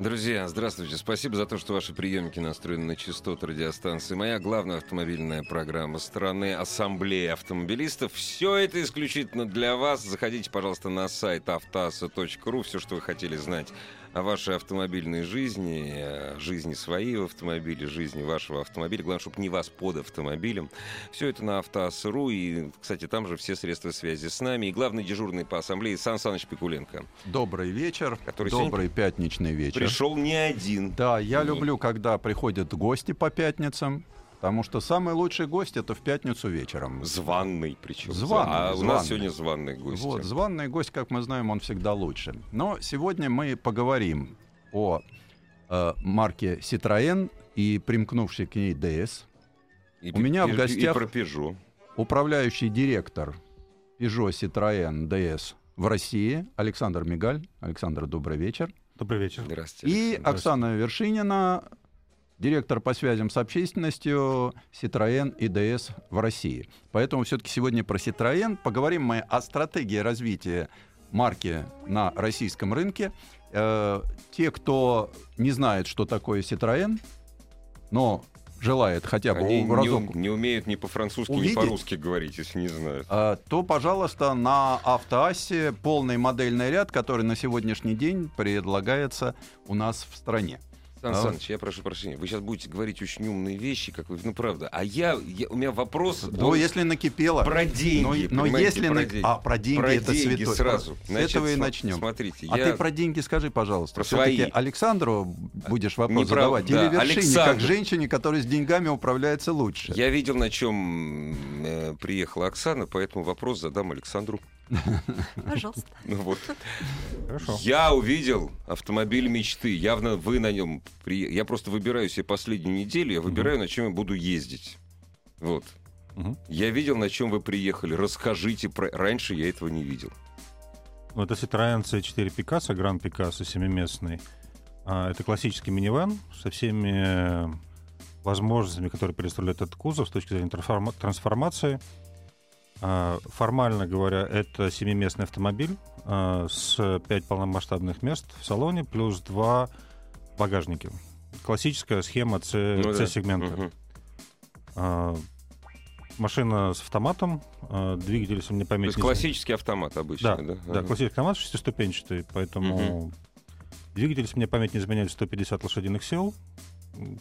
Друзья, здравствуйте. Спасибо за то, что ваши приемники настроены на частоту радиостанции. Моя главная автомобильная программа страны Ассамблея автомобилистов. Все это исключительно для вас. Заходите, пожалуйста, на сайт автоаса.ру. Все, что вы хотели знать о вашей автомобильной жизни, жизни своей в автомобиле, жизни вашего автомобиля. Главное, чтобы не вас под автомобилем. Все это на автоас.ру. И, кстати, там же все средства связи с нами. И главный дежурный по ассамблее Сан Саныч Пикуленко. Добрый вечер. Который Добрый пятничный вечер. Пришел не один. Да, я люблю, когда приходят гости по пятницам. Потому что самый лучший гость это в пятницу вечером. Званный причем. Званый, А у званый. нас сегодня званный гость. Вот, званный гость, как мы знаем, он всегда лучше. Но сегодня мы поговорим о э, марке Citroën и примкнувшей к ней DS. И У меня в гостях- И про Peugeot. Управляющий директор Peugeot Citroën DS в России Александр Мигаль. Александр, добрый вечер. Добрый вечер. Здравствуйте. И Александр. Оксана Вершинина, директор по связям с общественностью Citroën и DS в России. Поэтому все-таки сегодня про Citroën. Поговорим мы о стратегии развития марки на российском рынке. Э, те, кто не знает, что такое Citroën, но желает хотя бы Они не, разок ум- не умеют ни по-французски, ни увидеть? по-русски говорить, если не знают. А, то, пожалуйста, на автоассе полный модельный ряд, который на сегодняшний день предлагается у нас в стране. Сан А? Саныч, я прошу прощения. Вы сейчас будете говорить очень умные вещи, как вы, ну правда. А я, я- у меня вопрос Ну, он если накипело. про деньги. но, но если про на- деньги. А, про деньги Про это деньги святой. сразу. С Значит, этого и начнем. Смотрите, А я... ты про деньги скажи, пожалуйста. Про Все-таки свои. Александру будешь вопрос Не задавать. да, Или вершине, Александр. как женщине, которая с деньгами управляется лучше. Я видел, на чем э, приехала Оксана, поэтому вопрос задам Александру. Пожалуйста. Ну вот. Хорошо. Я увидел автомобиль мечты. Явно вы на нем. При... Я просто выбираю себе последнюю неделю, я выбираю, на чем я буду ездить. Вот. Мгм. Я видел, на чем вы приехали. Расскажите про. Раньше я этого не видел. Ну, это Citroёn C4 Picasso, Grand Picasso семиместный. А, Это классический минивэн со всеми э, возможностями, которые предоставляет этот кузов с точки зрения трансформа- трансформации. А, Формально говоря, это семиместный автомобиль а, с 5 полномасштабных мест в салоне, плюс два багажники. Классическая схема C- Ну да. C-сегмента. А, Машина с автоматом, двигатель, если мне То память есть не классический автомат обычно, да, да? да, Ага. классический автомат шестиступенчатый, поэтому двигатель, если мне память не изменяет, 150 лошадиных сил.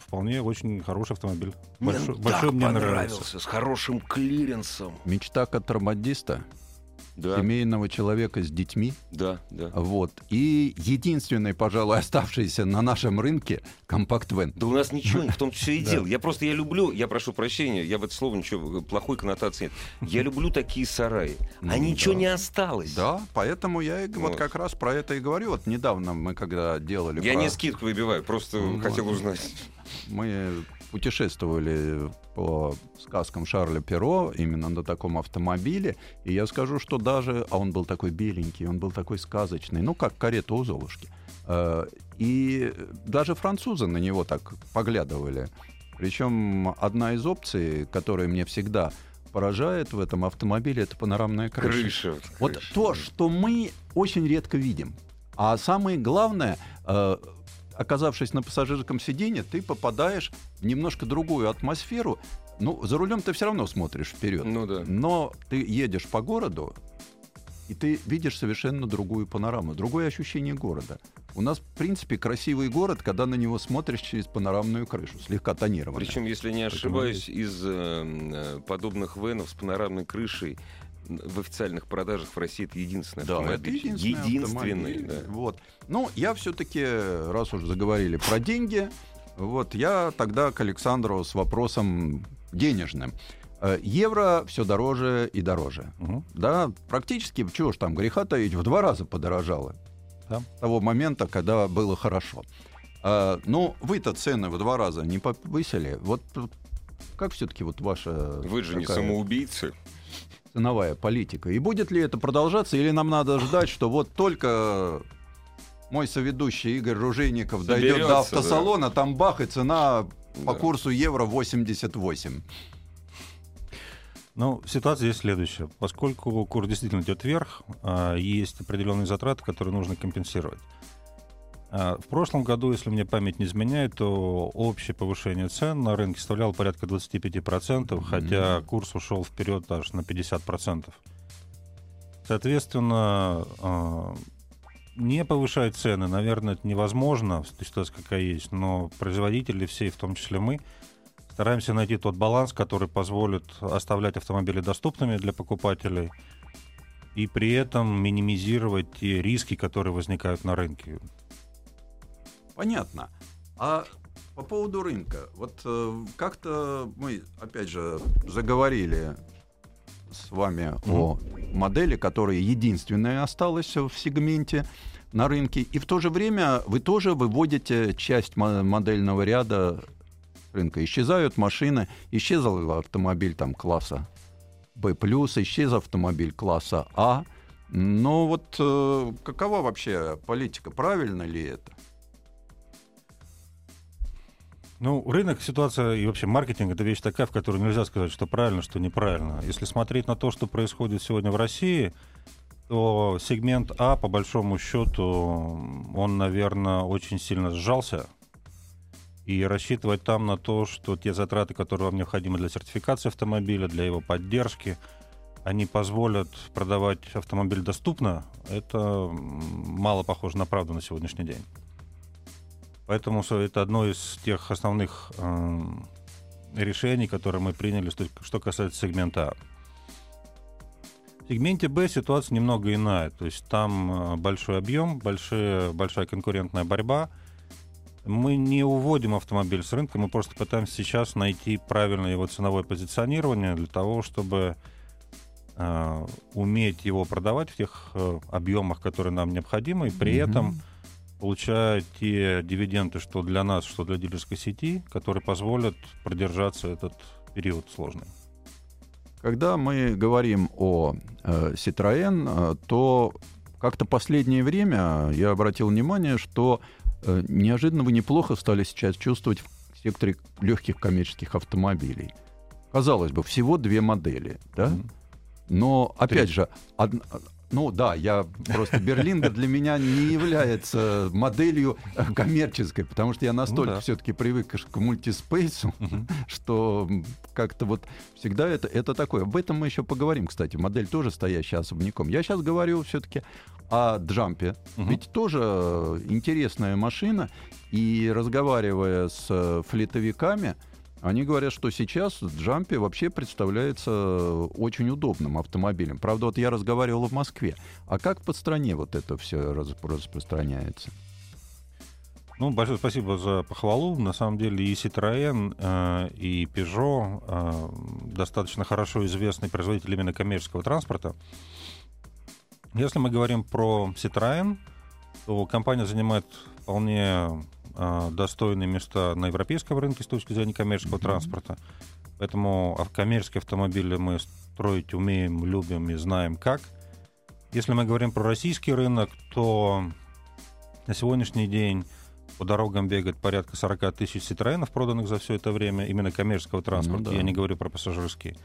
Вполне очень хороший автомобиль. Большой, большой мне нравится. с хорошим клиренсом. Мечта контрабандиста, Да, семейного человека с детьми. да, да. Вот. И единственный, пожалуй, оставшийся на нашем рынке компакт-вен. Да у нас ничего в том все и Да. дело. Я просто, я люблю, я прошу прощения, я в это слово ничего, плохой коннотации нет. Я люблю такие сараи. А ничего не осталось. Да, поэтому я вот как раз про это и говорю. Вот недавно мы когда делали... Я не скидку выбиваю, просто Ну, хотел узнать. Мы путешествовали по сказкам Шарля Перо именно на таком автомобиле. И я скажу, что даже... А он был такой беленький, он был такой сказочный. Ну, как карета у Золушки. Э, И даже французы на него так поглядывали. Причем одна из опций, которая мне всегда поражает в этом автомобиле, это панорамная крыша. Крыша. Вот крыша. то, что мы очень редко видим. А самое главное, э, оказавшись на пассажирском сиденье, ты попадаешь в немножко другую атмосферу. Ну, за рулем ты все равно смотришь вперед. Ну да. Но ты едешь по городу, и ты видишь совершенно другую панораму, другое ощущение города. У нас, в принципе, красивый город, когда на него смотришь через панорамную крышу, слегка тонированную. Причем, если не ошибаюсь, из э, э, подобных венов с панорамной крышей в официальных продажах в России это единственный Да, это автомобиль. единственный, Единственный, автомобиль. да. Вот. Ну, я все-таки, раз уж заговорили про деньги, вот я тогда к Александру с вопросом денежным. Э, Евро все дороже и дороже. Мгм. Да, практически, чего ж там, греха таить, в два раза подорожало. Да. С того момента, когда было хорошо. А, ну, вы-то цены в два раза не повысили. Вот как все-таки вот ваша... Вы же не такая- самоубийцы. Ценовая политика? И будет ли это продолжаться, или нам надо ждать, что вот только мой соведущий Игорь Ружейников дойдет Соберется, до автосалона, там бах, и цена по Да. курсу евро 88. Ну, ситуация здесь следующая. Поскольку курс действительно идет вверх, а, есть определенные затраты, которые нужно компенсировать. А, В прошлом году, если мне память не изменяет, то общее повышение цен на рынке составляло порядка 25%, хотя курс ушел вперед аж на 50%. Соответственно, а, не повышать цены, наверное, это невозможно, ситуации, какая есть, но производители все, в том числе мы, стараемся найти тот баланс, который позволит оставлять автомобили доступными для покупателей и при этом минимизировать те риски, которые возникают на рынке. Понятно. А по поводу рынка, вот э, как-то мы, опять же, заговорили с вами о модели, которая единственная осталась в сегменте на рынке, и в то же время вы тоже выводите часть мо- модельного ряда рынка. Исчезают машины, исчезал автомобиль там класса B+, исчез автомобиль класса А. Но вот э, какова вообще политика, правильно ли это? Ну, рынок, ситуация и вообще маркетинг — это вещь такая, в которой нельзя сказать, что правильно, что неправильно. Если смотреть на то, что происходит сегодня в России, то сегмент А, по большому счету, он, наверное, очень сильно сжался. И рассчитывать там на то, что те затраты, которые вам необходимы для сертификации автомобиля, для его поддержки, они позволят продавать автомобиль доступно, это мало похоже на правду на сегодняшний день. Поэтому это одно из тех основных эм, решений, которые мы приняли, что, касается сегмента А. В сегменте Б ситуация немного иная. То есть там э, большой объем, большие, большая конкурентная борьба. Мы не уводим автомобиль с рынка, мы просто пытаемся сейчас найти правильное его ценовое позиционирование для того, чтобы э, уметь его продавать в тех э, объемах, которые нам необходимы, и при этом получая те дивиденды, что для нас, что для дилерской сети, которые позволят продержаться этот период сложный. Когда мы говорим о э, Citroën, э, то как-то последнее время я обратил внимание, что э, неожиданно вы неплохо стали сейчас чувствовать в секторе легких коммерческих автомобилей. Казалось бы, всего две модели, да? Но опять Три. же, од- ну да, я просто Берлинга для меня не является моделью э, коммерческой, потому что я настолько да. все-таки привык к мультиспейсу, что как-то вот всегда это, это такое. Об этом мы еще поговорим, кстати. Модель тоже стоящая особняком. Я сейчас говорю все-таки о джампе. Ведь тоже интересная машина. И разговаривая с э, флитовиками, они говорят, что сейчас джампе вообще представляется э, очень удобным автомобилем. Правда, вот я разговаривал в Москве. А как по стране вот это все распространяется? Ну, большое спасибо за похвалу. На самом деле и Citroën, э, и Peugeot э, достаточно хорошо известный производитель именно коммерческого транспорта. Если мы говорим про Citroën, то компания занимает вполне достойные места на европейском рынке с точки зрения коммерческого транспорта. Поэтому коммерческие автомобили мы строить умеем, любим и знаем как. Если мы говорим про российский рынок, то на сегодняшний день по дорогам бегает порядка 40 тысяч Citroёнов, проданных за все это время, именно коммерческого транспорта. Ну да. Я не говорю про пассажирские.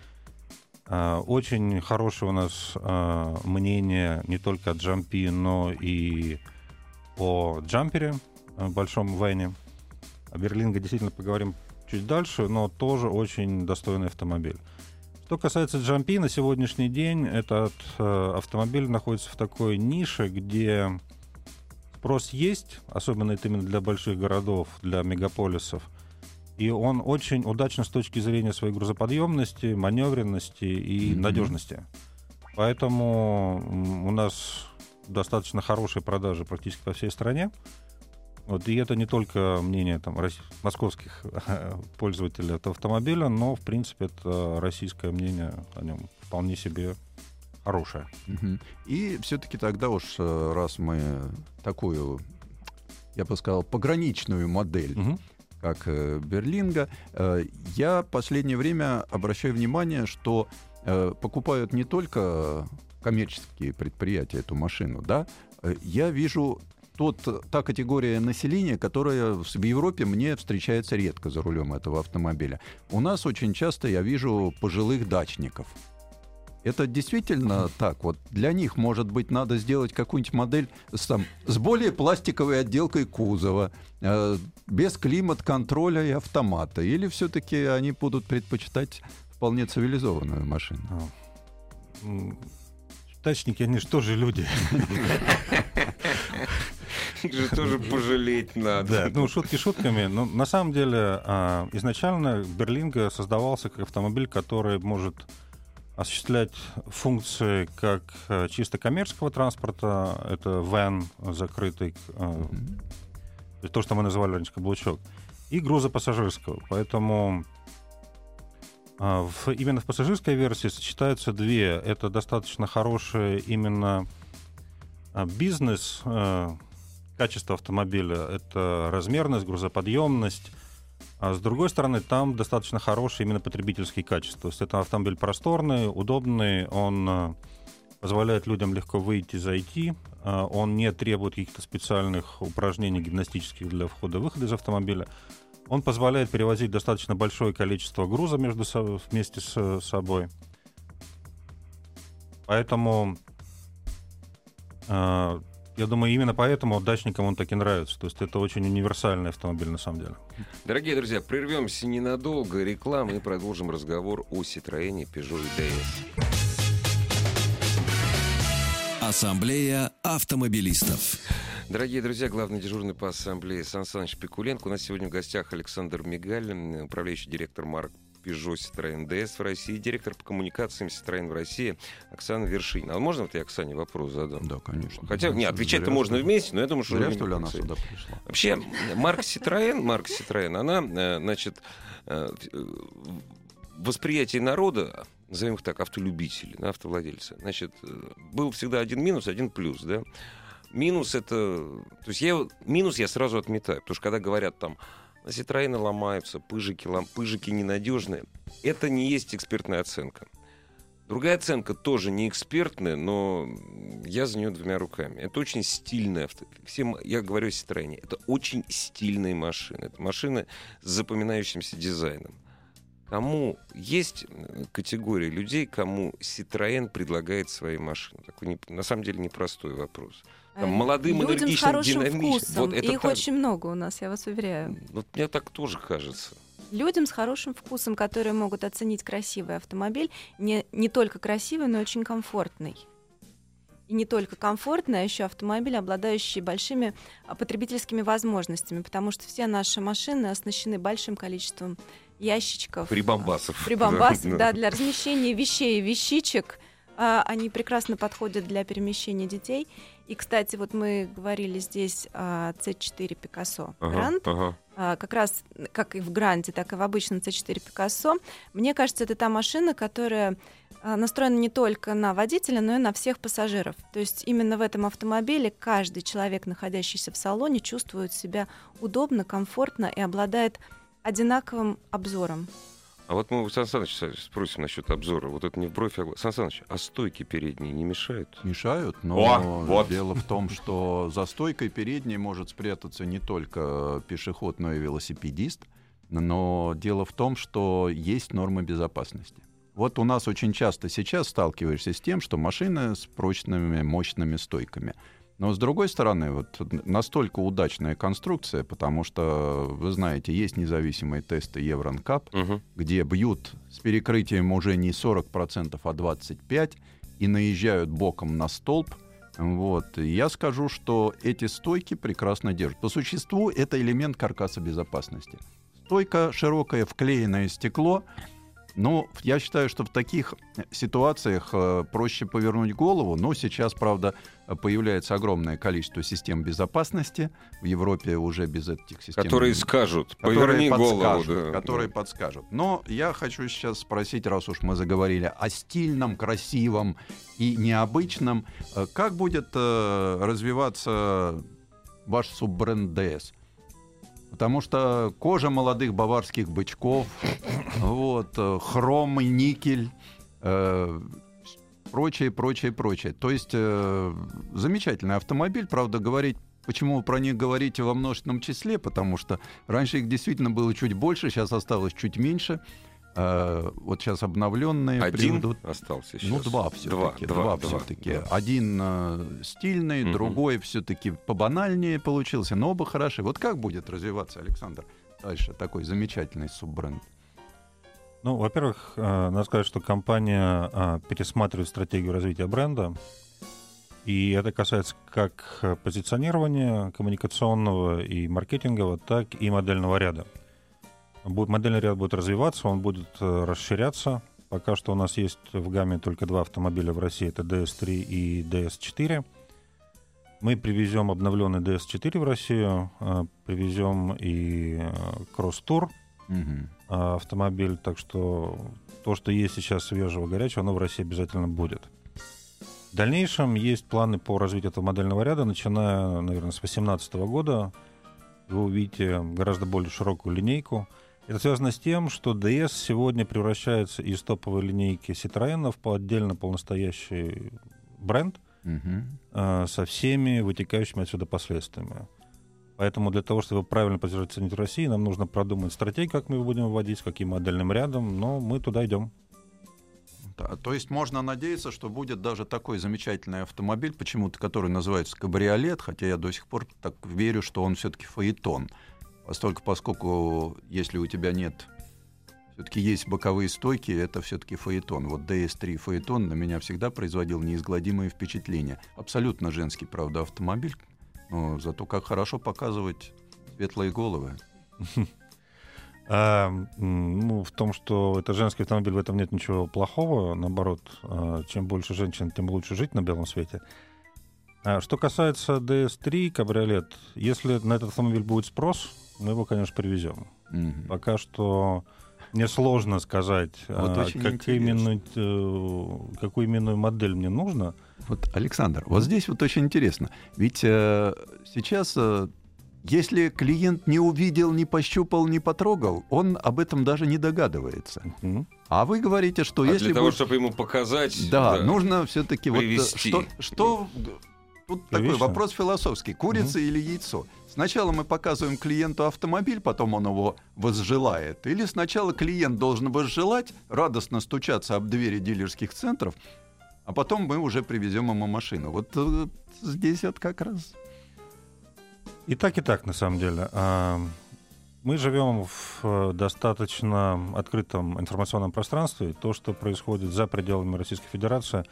А, Очень хорошее у нас а, мнение не только о джампи, но и о джампере, а, большом вене. О Берлинге действительно поговорим чуть дальше, но тоже очень достойный автомобиль. Что касается джампи, на сегодняшний день этот э, автомобиль находится в такой нише, где спрос есть, особенно это именно для больших городов, для мегаполисов. И он очень удачен с точки зрения своей грузоподъемности, маневренности и Мгм. надежности. Поэтому у нас достаточно хорошие продажи практически по всей стране. Вот, и это не только мнение там, московских пользователей этого автомобиля, но, в принципе, это российское мнение о нем вполне себе хорошее. И все-таки тогда уж, э, раз мы такую, я бы сказал, пограничную модель, Мгм. как э, Берлинга, э, я последнее время обращаю внимание, что покупают не только коммерческие предприятия эту машину, да, я вижу тот, та категория населения, которая в Европе мне встречается редко за рулем этого автомобиля. У нас очень часто я вижу пожилых дачников. Это действительно так. Вот для них, может быть, надо сделать какую-нибудь модель с, там, с более пластиковой отделкой кузова, э, без климат-контроля и автомата. Или все-таки они будут предпочитать вполне цивилизованную машину? А, дачники, они же тоже люди. Их же тоже пожалеть надо. Да, ну шутки шутками. Но на самом деле а, изначально Берлинга создавался как автомобиль, который может осуществлять функции как э, чисто коммерческого транспорта, это вен закрытый, mm-hmm. то, что мы называли раньше каблучок, и грузопассажирского. Поэтому а, в, именно в пассажирской версии сочетаются две. Это достаточно хорошее именно а, бизнес качество автомобиля. Это размерность, грузоподъемность, а с другой стороны, там достаточно хорошие именно потребительские качества. То есть это автомобиль просторный, удобный, он э, позволяет людям легко выйти, зайти, э, он не требует каких-то специальных упражнений гимнастических для входа-выхода из автомобиля. Он позволяет перевозить достаточно большое количество груза между собой, вместе с собой. Поэтому э, я думаю, именно поэтому дачникам он так и нравится. То есть это очень универсальный автомобиль на самом деле. Дорогие друзья, прервемся ненадолго, реклама и продолжим разговор о Citroёn Peugeot DS. Ассамблея автомобилистов. Дорогие друзья, главный дежурный по ассамблее Сан Саныч Пикуленко. У нас сегодня в гостях Александр Мигаль, управляющий директор марк Peugeot Citroёn DS в России, директор по коммуникациям Citroёn в России Оксана Вершинина. А можно вот я Оксане вопрос задам? Да, конечно. Хотя, не, отвечать-то можно вместе, но я думаю, что... Зря, что ли, она сюда пришла. Вообще, Марк Citroёn, Марк Citroёn, она, э, значит, э, восприятие народа, назовем их так, автолюбителей, автовладельцы, значит, э, был всегда один минус, один плюс, да? Минус это... То есть я, минус я сразу отметаю, потому что когда говорят там Citroёны ломаются, пыжики, лом, пыжики ненадежные. Это не есть экспертная оценка. Другая оценка тоже не экспертная, но я за нее двумя руками. Это очень стильная авто. Всем, я говорю о Citroёне. Это очень стильные машины. Это машины с запоминающимся дизайном. Кому есть э, категория людей, кому Citroën предлагает свои машины? Такой, на самом деле, непростой вопрос. Там, Э, молодым, Людям энергичным, хорошим динамичным. вкусом. Вот это Их так. очень много у нас, я вас уверяю. Вот мне так тоже кажется. Людям с хорошим вкусом, которые могут оценить красивый автомобиль, не, не только красивый, но и очень комфортный. И не только комфортный, а еще автомобиль, обладающий большими а, потребительскими возможностями, потому что все наши машины оснащены большим количеством ящичков. Прибамбасов. Прибамбасов, да, для размещения вещей и вещичек. А, Они прекрасно подходят для перемещения детей. И, кстати, вот мы говорили здесь о C4 Picasso Ага, ага. А, как раз как и в Гранде, так и в обычном C4 Picasso. Мне кажется, это та машина, которая а, настроена не только на водителя, но и на всех пассажиров. То есть именно в этом автомобиле каждый человек, находящийся в салоне, чувствует себя удобно, комфортно и обладает одинаковым обзором. А вот мы у Сан Саныча спросим насчет обзора. Вот это не в бровь, а. Сан Саныч, а стойки передние не мешают? Мешают, но О, вот. дело в том, что за стойкой передней может спрятаться не только пешеход, но и велосипедист. Но дело в том, что есть нормы безопасности. Вот у нас очень часто сейчас сталкиваешься с тем, что машины с прочными, мощными стойками. Но с другой стороны, вот настолько удачная конструкция, потому что, вы знаете, есть независимые тесты Евронкап, Угу. где бьют с перекрытием уже не 40%, а 25% и наезжают боком на столб. Вот. Я скажу, что эти стойки прекрасно держат. По существу это элемент каркаса безопасности. Стойка широкая, вклеенное стекло. Но я считаю, что в таких ситуациях э, проще повернуть голову. Но сейчас, правда, появляется огромное количество систем безопасности. В Европе уже без этих систем Которые скажут, которые поверни голову. да. которые подскажут. Но я хочу сейчас спросить, раз уж мы заговорили о стильном, красивом и необычном, э, как будет э, развиваться ваш суббренд DS? Потому что кожа молодых баварских бычков, вот, э, хром и никель, э, прочее, прочее, прочее. То есть э, замечательный автомобиль, правда, говорить Почему вы про них говорите во множественном числе? Потому что раньше их действительно было чуть больше, сейчас осталось чуть меньше. А, вот сейчас обновленные Один приведут. остался сейчас. Ну, два все-таки. Два, два, все-таки. два. Один э, стильный, Мгм. другой все-таки побанальнее получился, но оба хороши. Вот как будет развиваться, Александр, дальше такой замечательный суббренд? Ну, во-первых, э, надо сказать, что компания э, пересматривает стратегию развития бренда. И это касается как э, позиционирования коммуникационного и маркетингового, так и модельного ряда. Будет, модельный ряд будет развиваться, он будет э, расширяться. Пока что у нас есть в гамме только два автомобиля в России, это DS3 и DS4. Мы привезем обновленный DS4 в Россию, э, привезем и э, Cross Tour, Мгм. а, автомобиль, так что то, что есть сейчас свежего, горячего, оно в России обязательно будет. В дальнейшем есть планы по развитию этого модельного ряда, начиная, наверное, с 2018 года. Вы увидите гораздо более широкую линейку. Это связано с тем, что DS сегодня превращается из топовой линейки Citroёn в отдельно полностоящий бренд э, со всеми вытекающими отсюда последствиями. Поэтому для того, чтобы правильно позиционировать в России, нам нужно продумать стратегию, как мы его будем вводить, с каким модельным рядом, но мы туда идем. Да, то есть можно надеяться, что будет даже такой замечательный автомобиль, почему-то, который называется кабриолет, хотя я до сих пор так верю, что он все-таки фаэтон. Постольку, поскольку если у тебя нет, все-таки есть боковые стойки, это все-таки фаэтон. Вот DS3 фаэтон на меня всегда производил неизгладимое впечатление. Абсолютно женский, правда, автомобиль, но зато как хорошо показывать светлые головы. А, ну, в том, что это женский автомобиль, в этом нет ничего плохого. Наоборот, а, чем больше женщин, тем лучше жить на белом свете. А что касается DS3 кабриолет, если на этот автомобиль будет спрос, мы его, конечно, привезем. Мгм. Пока что мне сложно сказать, Вот а, как именно, э, какую именную модель мне нужно. Вот, Александр, вот здесь вот очень интересно. Ведь э, сейчас, э, если клиент не увидел, не пощупал, не потрогал, он об этом даже не догадывается. Мгм. А вы говорите, что А если для того, будет- чтобы ему показать... да, нужно все-таки вот э, Привести. что, что тут такой Логично. вопрос философский: курица или яйцо? Сначала мы показываем клиенту автомобиль, потом он его возжелает, или сначала клиент должен возжелать, радостно стучаться об двери дилерских центров, а потом мы уже привезем ему машину. Вот э, здесь вот как раз. И так, и так, на самом деле. А, Мы живем в э, достаточно открытом информационном пространстве. То, что происходит за пределами Российской Федерации,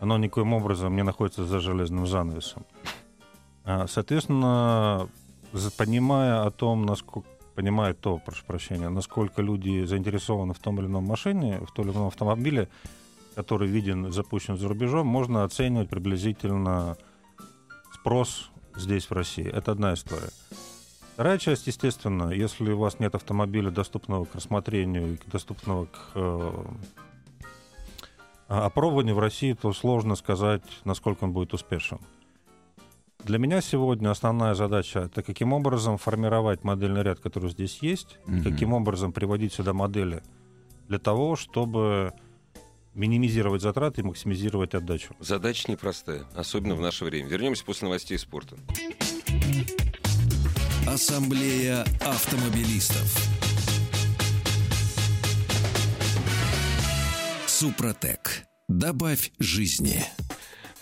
оно никоим образом не находится за железным занавесом. А, Соответственно, понимая о том, насколько понимая то, прошу прощения, насколько люди заинтересованы в том или ином машине, в том или ином автомобиле, который виден, запущен за рубежом, можно оценивать приблизительно спрос здесь, в России. Это одна история. Вторая часть, естественно, если у вас нет автомобиля, доступного к рассмотрению доступного к э, опробованию в России, то сложно сказать, насколько он будет успешен. Для меня сегодня основная задача это каким образом формировать модельный ряд, который здесь есть, и Мгм. каким образом приводить сюда модели для того, чтобы минимизировать затраты и максимизировать отдачу. Задача непростая, особенно в наше время. Вернемся после новостей спорта. Ассамблея автомобилистов. Супротек. Добавь жизни.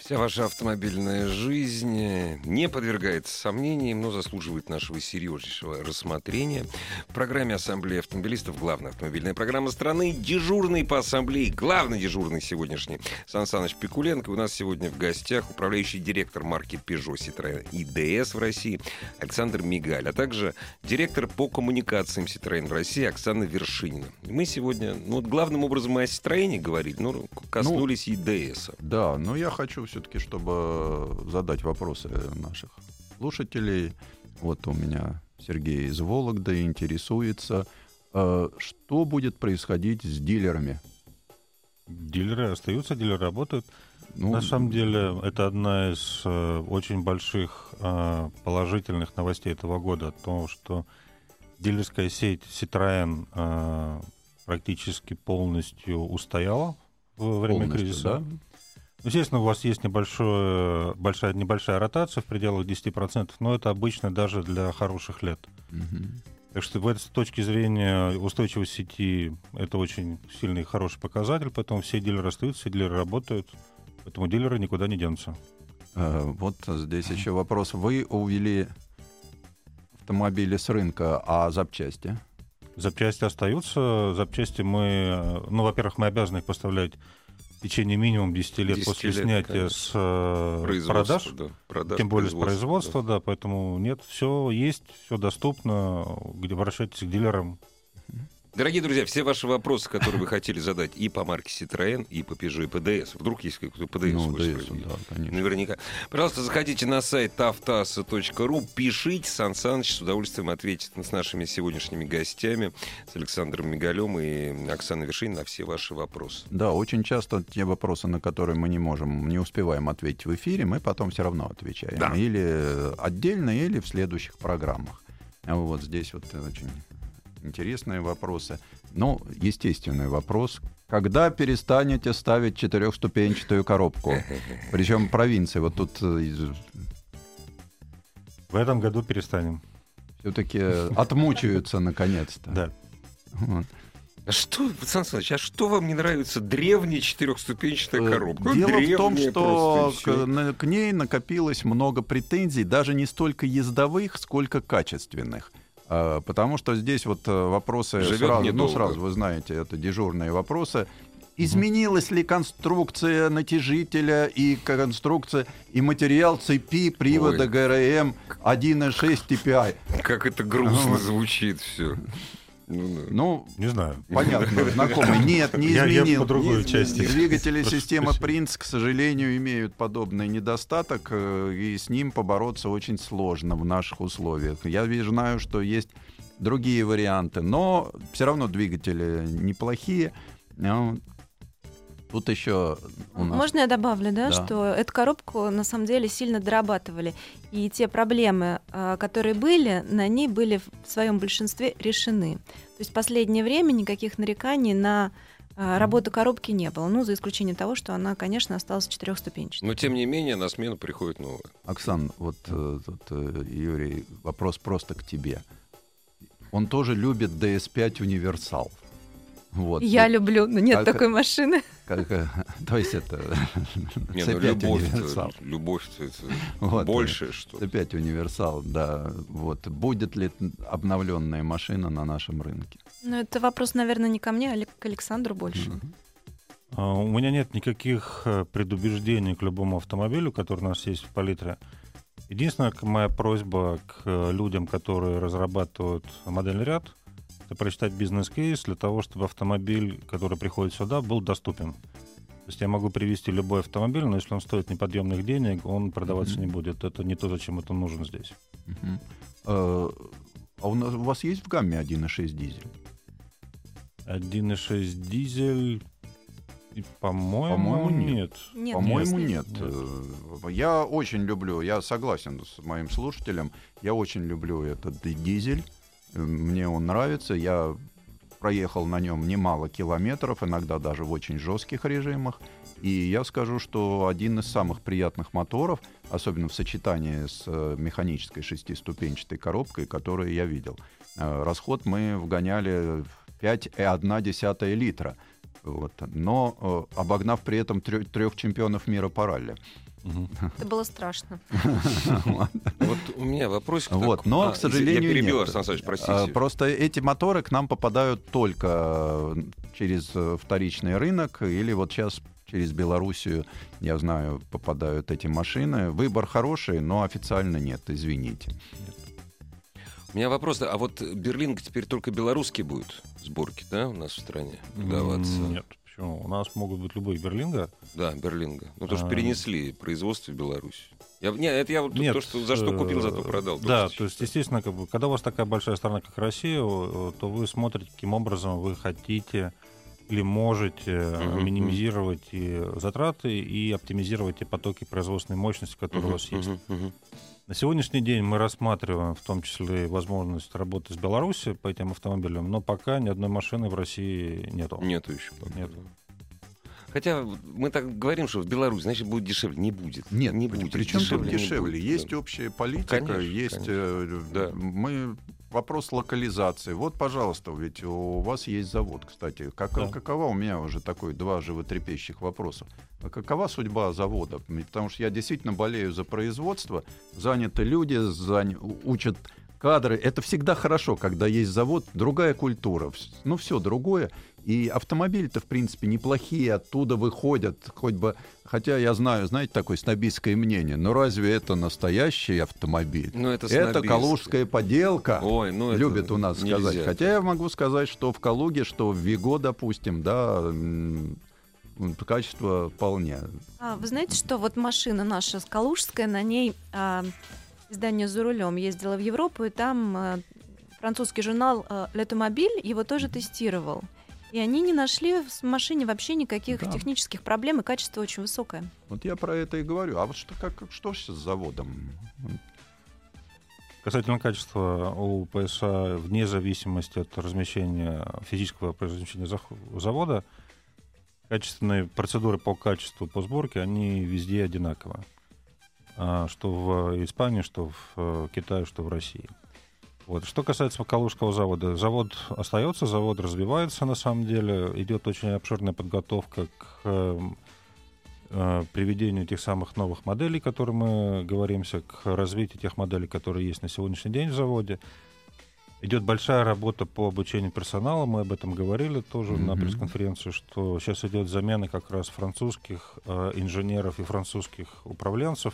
Вся ваша автомобильная жизнь не подвергается сомнениям, но заслуживает нашего серьезнейшего рассмотрения. В программе Ассамблеи автомобилистов главная автомобильная программа страны, дежурный по ассамблее, главный дежурный сегодняшний Сан Саныч Пикуленко. У нас сегодня в гостях управляющий директор марки Peugeot Citroën и DS в России Александр Мигаль, а также директор по коммуникациям Citroën в России Оксана Вершинина. И Мы сегодня, ну, вот главным образом мы о Citroën говорили, но коснулись и DS. Да, но я хочу все-таки, чтобы задать вопросы наших слушателей. Вот у меня Сергей из Вологды интересуется, э, что будет происходить с дилерами. Дилеры остаются, дилеры работают. Ну, На самом деле, это одна из э, очень больших э, положительных новостей этого года, то, что дилерская сеть Citroën э, практически полностью устояла во время Полностью, кризиса. да? Естественно, у вас есть небольшое, большая, небольшая ротация в пределах 10%, но это обычно даже для хороших лет. Мгм. Так что в этой с точки зрения устойчивости сети это очень сильный и хороший показатель, поэтому все дилеры остаются, все дилеры работают, поэтому дилеры никуда не денутся. Э, Вот здесь еще вопрос. Вы увели автомобили с рынка, а запчасти? Запчасти остаются. Запчасти мы, ну, во-первых, мы обязаны их поставлять в течение минимум 10 лет 10 после лет, снятия конечно. с э, продаж. да, продаж, Тем более с производства, производства, да. поэтому нет, все есть, все доступно, где обращайтесь к дилерам. Дорогие друзья, все ваши вопросы, которые вы хотели задать и по марке Citroën, и по Peugeot, и DS, вдруг есть какой-то PS, Ну, DS, да, конечно. Наверняка. Пожалуйста, заходите на сайт taftasa.ru, пишите, Сан Саныч с удовольствием ответит с нашими сегодняшними гостями, с Александром Мигалем и Оксаной Вершин на все ваши вопросы. Да, очень часто те вопросы, на которые мы не можем, не успеваем ответить в эфире, мы потом все равно отвечаем. Да. Или отдельно, или в следующих программах. Вот здесь вот очень интересные вопросы. Ну, естественный вопрос. Когда перестанете ставить четырехступенчатую коробку? Причем провинции. Вот тут В этом году перестанем. все-таки отмучаются наконец-то. Да. Вот. А что, Сан Саныч, а что вам не нравится древняя четырехступенчатая Э, коробка? Дело в том, древняя что к, на- к ней накопилось много претензий, даже не столько ездовых, сколько качественных. А, Потому что здесь вот э, вопросы Живет сразу, ну недолго. сразу, вы знаете, это дежурные вопросы. Изменилась ли конструкция натяжителя и конструкция и материал цепи привода Ой. ГРМ 1.6 TPI? Как это грустно Ну. звучит все. Ну, Ну, Не знаю. Понятно, знакомый. Нет, не Я- я изменил. по другой изменил. части. Двигатели системы. Prince, к сожалению, имеют подобный недостаток, э, и с ним побороться очень сложно в наших условиях. Я знаю, что есть другие варианты, но все равно двигатели неплохие. Тут еще у нас... Можно я добавлю, да, Да. что эту коробку на самом деле сильно дорабатывали. И те проблемы, а, которые были, на ней были в своем большинстве решены. То есть в последнее время никаких нареканий на а, работу коробки не было. Ну, за исключением того, что она, конечно, осталась четырехступенчатой. Но тем не менее на смену приходит новая. Оксан, вот э, тут, э, Юрий, вопрос просто к тебе. Он тоже любит DS5 универсал. Вот. Я Вот люблю, но нет как- такой машины. как, э, то есть это Не, ну C5 любовь, универсал. любовь это Вот, больше что. C5 универсал, да. Вот будет ли обновленная машина на нашем рынке? Но это вопрос, наверное, не ко мне, а к Александру больше. А, У меня нет никаких э, предубеждений к любому автомобилю, который у нас есть в палитре. Единственная моя просьба к э, людям, которые разрабатывают модельный ряд, это прочитать бизнес-кейс для того, чтобы автомобиль, который приходит сюда, был доступен. То есть я могу привести любой автомобиль, но если он стоит неподъемных денег, он продаваться Мгм. не будет. Это не то, зачем это нужен здесь. Э, А у нас- у вас есть в гамме 1.6 дизель? 1.6 дизель, по-моему, По-моему, нет. нет. По-моему, нет. нет. Э, Я очень люблю, я согласен с моим слушателем, я очень люблю этот ди- дизель. Мне он нравится. Я проехал на нем немало километров, иногда даже в очень жестких режимах. И я скажу, что один из самых приятных моторов, особенно в сочетании с э, механической шестиступенчатой коробкой, которую я видел. Э, Расход мы вгоняли в 5,1 литра. Вот. Но э, обогнав при этом трех чемпионов мира по ралли. Это было страшно. Вот у меня вопрос. Вот, но, к сожалению, Я перебил, А, простите. Просто эти моторы к нам попадают только э, через э, вторичный рынок или вот сейчас через Белоруссию, я знаю, попадают эти машины. Выбор хороший, но официально нет, извините. У меня вопрос, а вот Берлинг теперь только белорусский будет сборки, да, у нас в стране продаваться? Нет, почему? У нас могут быть любые берлинга. Да, Берлинга. Ну, то, что А. перенесли производство в Беларусь. Я, не, это я вот Нет, то, что за что купил, за то э, продал. Да, то есть, естественно, как бы, когда у вас такая большая страна, как Россия, то вы смотрите, каким образом вы хотите или можете Мгм, минимизировать и затраты и оптимизировать те потоки производственной мощности, которые у вас есть. мгм. На сегодняшний день мы рассматриваем в том числе возможность работы с Беларусью по этим автомобилям, но пока ни одной машины в России нету. Нету еще пока. Нету. Хотя мы так говорим, что в Беларуси, значит, будет дешевле. Не будет. Нет, не будет. причем не дешевле. будет, Есть да. общая политика, Конечно, есть конечно. э, Да. мы вопрос локализации. Вот, пожалуйста, ведь у вас есть завод, кстати. Как, Да. Какова у меня уже такой два животрепещущих вопроса? Какова судьба завода? Потому что я действительно болею за производство. Заняты люди, зан- учат кадры. Это всегда хорошо, когда есть завод, другая культура. Ну, все другое. И автомобили-то, в принципе, неплохие, оттуда выходят, хоть бы... Хотя я знаю, знаете, такое снобистское мнение, но разве это настоящий автомобиль? Ну, это это калужская поделка. Ой, ну это Любят у нас нельзя. сказать. Хотя я могу сказать, что в Калуге, что в Виго, допустим, да, качество вполне. А, вы знаете, что вот машина наша Калужская, на ней а, издание «За рулем» ездила в Европу, и там а, французский журнал а, «Летомобиль» его тоже тестировал. И они не нашли в машине вообще никаких Да. технических проблем, и качество очень высокое. Вот я про это и говорю. А вот что, как, что ж с заводом? Касательно качества у ПСА, вне зависимости от размещения физического размещения завода, качественные процедуры по качеству, по сборке, они везде одинаковы. А, Что в Испании, что в э, Китае, что в России. Вот. Что касается Калужского завода, завод остается, завод развивается на самом деле, идет очень обширная подготовка к эм, э, приведению тех самых новых моделей, которые мы говоримся, к развитию тех моделей, которые есть на сегодняшний день в заводе. Идет большая работа по обучению персонала, мы об этом говорили тоже на Мгм. пресс-конференции, что сейчас идет замена как раз французских э, инженеров и французских управленцев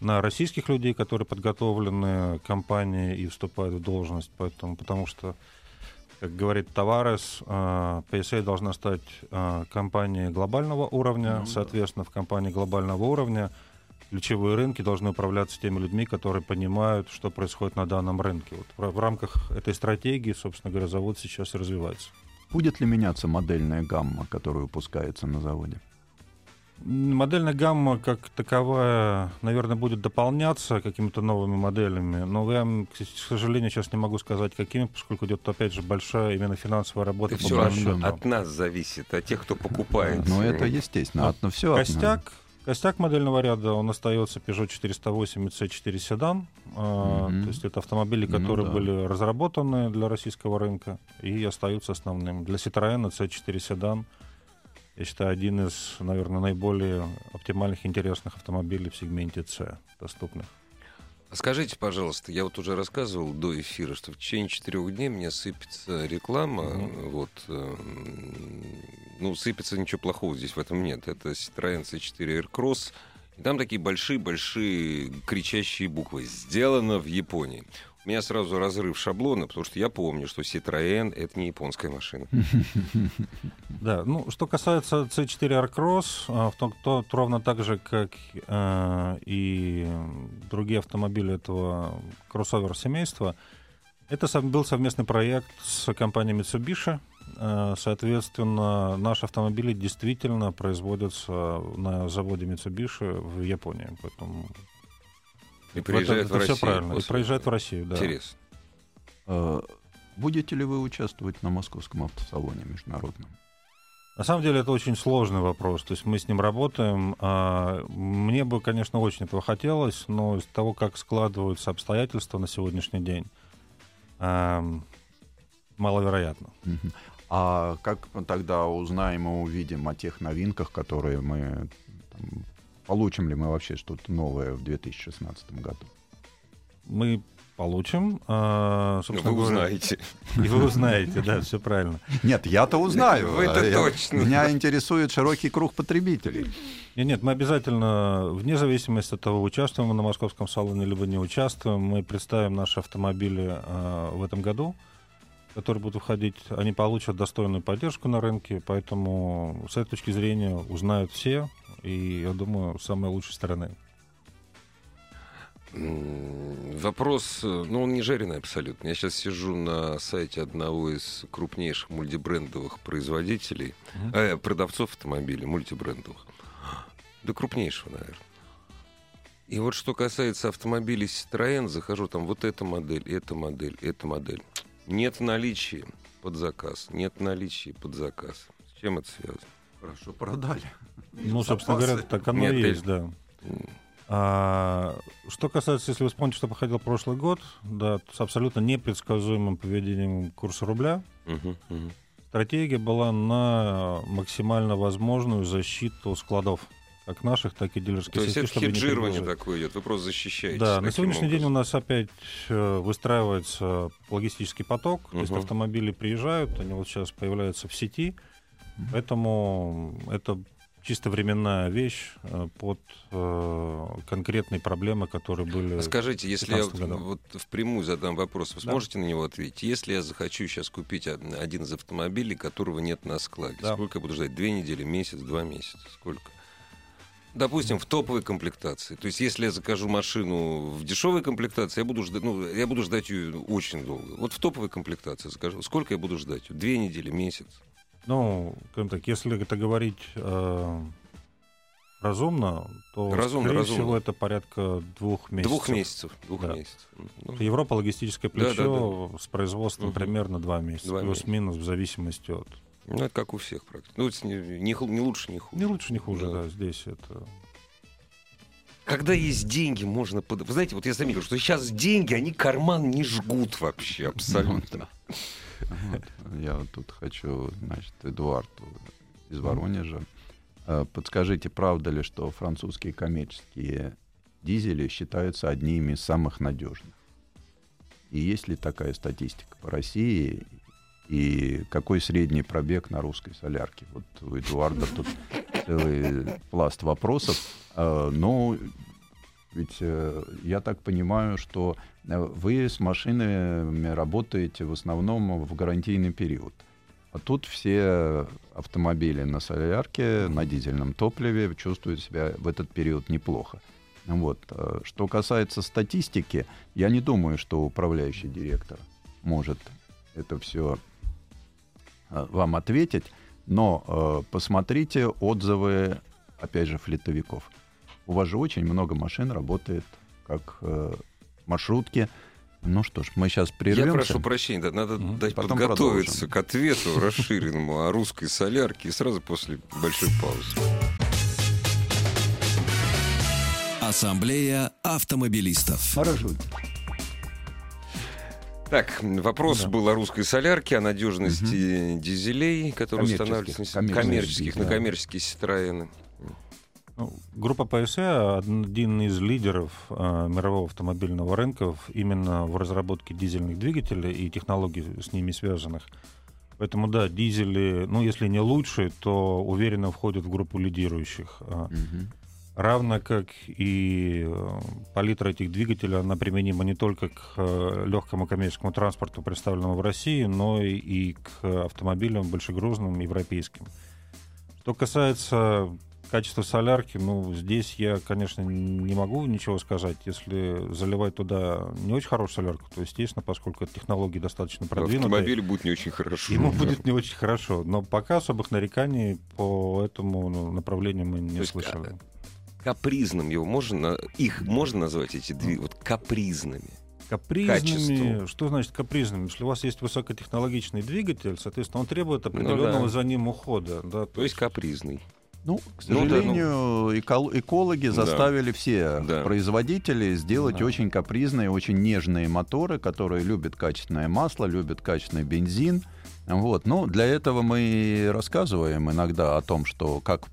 на российских людей, которые подготовлены компанией и вступают в должность, поэтому, потому что как говорит Таварес, э, PSA должна стать э, компанией глобального уровня. Ну да. Соответственно, в компании глобального уровня ключевые рынки должны управляться теми людьми, которые понимают, что происходит на данном рынке. Вот в, рамках этой стратегии, собственно говоря, завод сейчас развивается. Будет ли меняться модельная гамма, которая выпускается на заводе? Модельная гамма как таковая, наверное, будет дополняться какими-то новыми моделями, но я, к сожалению, сейчас не могу сказать, какими, поскольку идет, опять же, большая именно финансовая работа Это по все расчету. от нас зависит, от тех, кто покупает. Ну, это естественно. От, все Костяк, костяк модельного ряда, он остается Peugeot 408 и C4 седан. Мгм. То есть это автомобили, Ну которые да. были разработаны для российского рынка и остаются основным. Для Citroёn C4 седан, я считаю, один из, наверное, наиболее оптимальных интересных автомобилей в сегменте C доступных. Скажите, пожалуйста, я вот уже рассказывал до эфира, что в течение четырех дней мне сыпется реклама. Мгм. Вот, эм, ну, сыпется ничего плохого здесь в этом нет. Это Citroёn C4 Aircross. И там такие большие-большие кричащие буквы. Сделано в Японии. Меня сразу разрыв шаблона, потому что я помню, что Citroën — это не японская машина. Да, ну, что касается C4 Aircross, а, то, то ровно так же, как э, и другие автомобили этого кроссовер семейства, это сов- был совместный проект с компанией Mitsubishi. Э, Соответственно, наши автомобили действительно производятся на заводе Mitsubishi в Японии. Поэтому И это- приезжают это в всё Россию. правильно. И после проезжают в. Россию, да. Интересно. Э, Будете ли вы участвовать на московском автосалоне международном? На самом деле это очень сложный вопрос. То есть мы с ним работаем. А, Мне бы, конечно, очень этого хотелось, но из того, как складываются обстоятельства на сегодняшний день, ам, маловероятно. А как мы тогда узнаем и увидим о тех новинках, которые мы... там, получим ли мы вообще что-то новое в 2016 году? Мы получим. а, Ну, собственно вы говоря, узнаете. И вы узнаете, да, все правильно. Нет, я-то узнаю. Вы это Я- точно. Меня интересует широкий круг потребителей. Нет, нет, мы обязательно, вне зависимости от того, участвуем мы на московском салоне либо не участвуем, мы представим наши автомобили а, в этом году, которые будут входить. Они получат достойную поддержку на рынке, поэтому с этой точки зрения узнают все, и, я думаю, с самой лучшей стороны. Вопрос, э, ну, он не жареный абсолютно. Я сейчас сижу на сайте одного из крупнейших мультибрендовых производителей, Мгм. э, продавцов автомобилей мультибрендовых. Да крупнейшего, наверное. И вот что касается автомобилей Citroёn, захожу, там вот эта модель, эта модель, эта модель. Нет наличия под заказ, нет наличия под заказ. С чем это связано? Хорошо продали. Ну, собственно говоря, так оно Нет, и ты- есть, да. А, что касается, если вы вспомните, что проходил прошлый год, да, с абсолютно непредсказуемым поведением курса рубля, Мгм, мгм. стратегия была на максимально возможную защиту складов, как наших, так и дилерских То есть сетей, это чтобы не хеджирование такое идет, вы просто защищаетесь. Да, на сегодняшний день у образом. нас опять э, выстраивается логистический поток, то есть автомобили приезжают, они вот сейчас появляются в сети, поэтому это чисто временная вещь э, под э, конкретные проблемы, которые были. А Скажите, если я 15 году. вот впрямую задам вопрос, вы Да. сможете на него ответить? Если я захочу сейчас купить од- один из автомобилей, которого нет на складе, Да. сколько я буду ждать? Две недели, месяц, два месяца? Сколько? Допустим, в топовой комплектации. То есть, если я закажу машину в дешевой комплектации, я буду ждать, ну, я буду ждать ее очень долго. Вот в топовой комплектации закажу. Сколько я буду ждать? Две недели, месяц? Ну, так, если это говорить э, разумно, то, Разумно, скорее разумно. всего, это порядка двух месяцев. Двух месяцев. Двух Да. месяцев. Ну, Европа логистическое Да, да, плечо с производством Мгм. примерно два месяца, Два плюс-минус в зависимости от. Ну, это как у всех практически. Ну, это не, не не лучше, не хуже. Не лучше, не хуже, Да. да, здесь это. Когда есть деньги, можно... под- Вы знаете, вот я заметил, что сейчас деньги, они карман не жгут вообще абсолютно. Вот. Я вот тут хочу, значит, Эдуарду из Воронежа. Э, Подскажите, правда ли, что французские коммерческие дизели считаются одними из самых надежных? И есть ли такая статистика по России? И какой средний пробег на русской солярке? Вот у Эдуарда тут целый пласт вопросов. Э, Но ведь э, я так понимаю, что э, вы с машинами работаете в основном в гарантийный период. А тут все автомобили на солярке, на дизельном топливе чувствуют себя в этот период неплохо. Вот. Что касается статистики, я не думаю, что управляющий директор может это все вам ответить, но э, посмотрите отзывы, опять же, флитовиков. У вас же очень много машин работает как э, маршрутки. Ну что ж, мы сейчас прервемся. Я прошу прощения, да, надо Мгм. дать Потом подготовиться продолжим. к ответу расширенному о русской солярке и сразу после большой паузы. Ассамблея автомобилистов. Хорошо. Так, вопрос Да. был о русской солярке, о надежности дизелей, которые Коммерческих, устанавливаются коммерческих, коммерческих, на да. коммерческие Citroёны. Ну, группа PSA один из лидеров э, мирового автомобильного рынка именно в разработке дизельных двигателей и технологий с ними связанных. Поэтому да, дизели, ну если не лучшие, то уверенно входят в группу лидирующих. Мгм. Равно как и э, палитра этих двигателей, она применима не только к э, легкому коммерческому транспорту, представленному в России, но и, к автомобилям большегрузным европейским. Что касается качества солярки, ну, здесь я, конечно, не могу ничего сказать. Если заливать туда не очень хорошую солярку, то, естественно, поскольку эта технология достаточно продвинутая, Автомобилю будет не очень хорошо. ему будет не очень хорошо. Но пока особых нареканий по этому ну, направлению мы не То есть, слышали. Капризным его можно, их можно назвать эти двигатели, вот капризными. Капризными. качеству. Что значит капризными? Если у вас есть высокотехнологичный двигатель, соответственно, он требует определенного Ну да. за ним ухода. Да, То есть капризный. Ну, к Ну да, сожалению, экол- экологи Да. заставили все Да. производителей сделать Да. очень капризные, очень нежные моторы, которые любят качественное масло, любят качественный бензин. Вот. Ну, для этого мы и рассказываем иногда о том, что как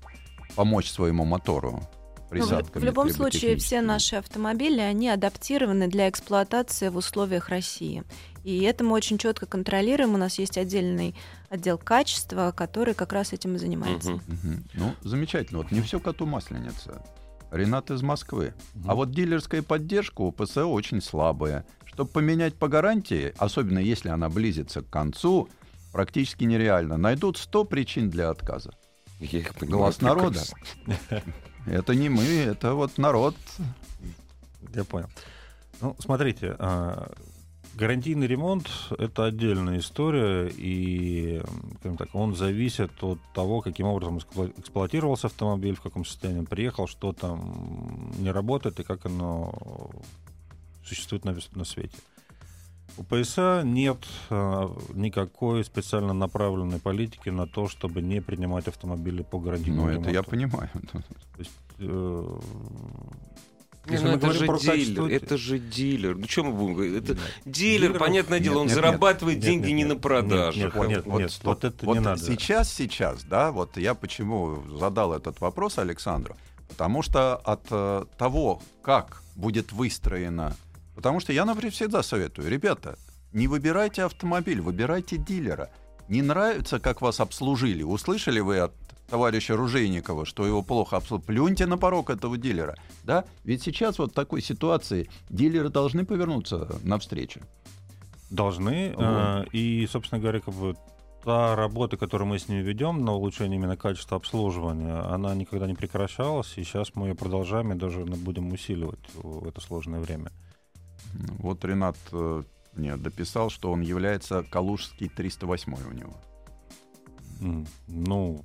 помочь своему мотору Ну, присадками. в любом случае, все наши автомобили, они адаптированы для эксплуатации в условиях России. И это мы очень четко контролируем. У нас есть отдельный отдел качества, который как раз этим и занимается. Мгм. Мгм. Ну, замечательно. Вот не все коту масленица. Ренат из Москвы. А вот дилерская поддержка у ПСО очень слабая. Чтобы поменять по гарантии, особенно если она близится к концу, практически нереально. Найдут 100 причин для отказа. Я их понимаю Глаз народа. Это не мы, это вот народ. Я понял. Ну, смотрите, а, гарантийный ремонт — это отдельная история, и так, он зависит от того, каким образом эксплуа- эксплуатировался автомобиль, в каком состоянии он приехал, что там не работает и как оно существует на, на свете. У ПСА нет э, никакой специально направленной политики на то, чтобы не принимать автомобили по гарантийному Ну, это я понимаю. То есть, э, Не, если ну мы это же про дилер, качество- это же дилер. Ну что мы будем говорить? Это Нет. дилер, Дилеров- понятное дело, Нет, он нет, нет. зарабатывает Нет, деньги нет, не нет. на продажах. Нет, нет, нет, стоп. вот это Вот не надо. Сейчас, сейчас, да, вот я почему задал этот вопрос Александру, потому что от э, того, как будет выстроена, потому что я, например, всегда советую, ребята, не выбирайте автомобиль, выбирайте дилера. Не нравится, как вас обслужили, услышали вы от товарища Ружейникова, что его плохо обслужили, плюньте на порог этого дилера. Да? Ведь сейчас вот в такой ситуации дилеры должны повернуться навстречу. Должны. Вот. э, И, собственно говоря, как бы та работа, которую мы с ними ведем на улучшение именно качества обслуживания, она никогда не прекращалась, и сейчас мы ее продолжаем и даже наверно, будем усиливать в это сложное время. Вот Ренат э, мне дописал, что он является Калужский 308 у него. Ну,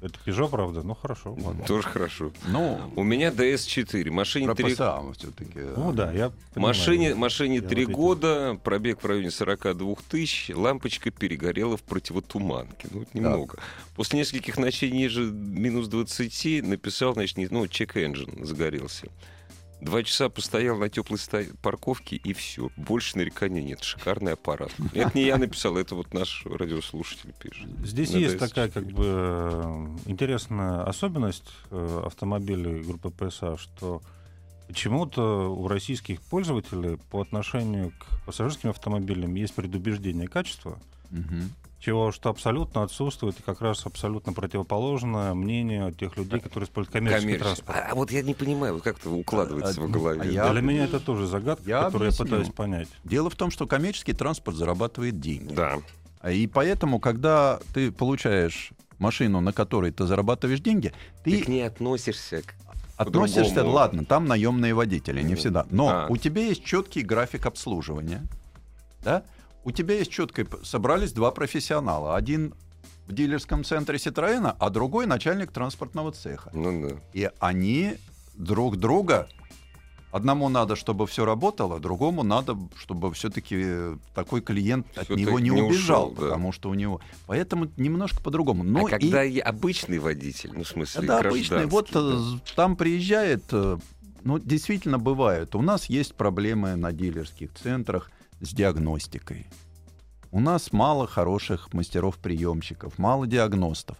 это Peugeot, правда? Ну, хорошо. ладно. Тоже хорошо. Ну, У меня DS4, машине про 3... ПСА все-таки. Ну да, я понимаю. Машине, машине Я 3 ответил. года, пробег в районе 42 тысяч, лампочка перегорела в противотуманке. Ну, это немного. После нескольких ночей ниже минус 20 написал, значит, не- ну, чек-энджин загорелся. Два часа постоял на теплой ста- парковке, и все. Больше нареканий нет. Шикарный аппарат. Это не я написал, это вот наш радиослушатель пишет. Здесь На есть DS4. такая как бы э, интересная особенность э, автомобилей группы PSA, что почему-то у российских пользователей по отношению к пассажирским автомобилям есть предубеждение качества, Мгм. Чего что абсолютно отсутствует и как раз абсолютно противоположное мнению тех людей, которые используют коммерческий Коммерческий. транспорт. А, а вот я не понимаю, вот как это укладывается А, в голове. а я- Для меня это тоже загадка, Я которую объясню. я пытаюсь понять. Дело в том, что коммерческий транспорт зарабатывает деньги. Да. А И поэтому, когда ты получаешь машину, на которой ты зарабатываешь деньги, Ты ты к ней относишься к относишься, по-другому. ладно, там наемные водители, не всегда. Но А. у тебя есть четкий график обслуживания. Да? У тебя есть четкое... Собрались два профессионала. Один в дилерском центре Ситроена, а другой начальник транспортного цеха. Ну да. И они друг друга... Одному надо, чтобы все работало, другому надо, чтобы все-таки такой клиент от Всё-таки него не, не убежал, ушел, да. потому что у него. Поэтому немножко по-другому. Ну а когда и обычный водитель, ну, в смысле, когда обычный, вот э, там приезжает, э, ну действительно бывает. У нас есть проблемы на дилерских центрах с диагностикой. У нас мало хороших мастеров-приемщиков, мало диагностов.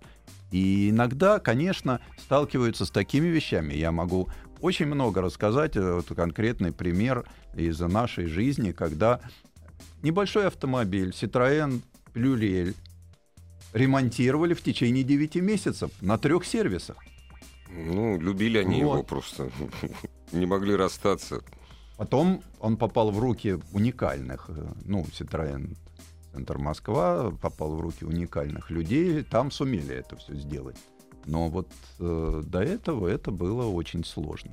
И иногда, конечно, сталкиваются с такими вещами. Я могу очень много рассказать. э, Вот конкретный пример из нашей жизни, когда небольшой автомобиль Citroën Pluriel ремонтировали в течение 9 месяцев на трех сервисах. Ну, любили они его Вот. просто. Не могли расстаться. Потом он попал в руки уникальных, э, ну, Citroën Центр Москва попал в руки уникальных людей, там сумели это все сделать. Но вот э, до этого это было очень сложно.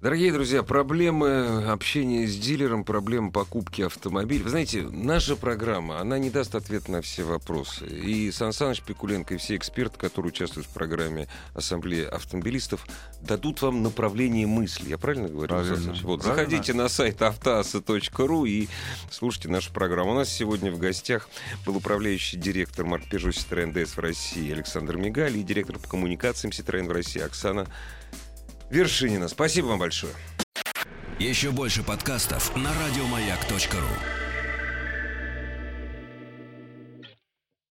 Дорогие друзья, проблемы общения с дилером, проблемы покупки автомобиля. Вы знаете, наша программа, она не даст ответ на все вопросы. И Сан Саныч Пикуленко, и все эксперты, которые участвуют в программе Ассамблеи автомобилистов, дадут вам направление мысли. Я правильно говорю? Правильно. Вот, Правильно. заходите на сайт автоаса.ру и слушайте нашу программу. У нас сегодня в гостях был управляющий директор марк Peugeot Citroёn DS в России Александр Мигаль и директор по коммуникациям Citroёn в России Оксана Вершинина. Спасибо вам большое. Еще больше подкастов на радиомаяк.ру.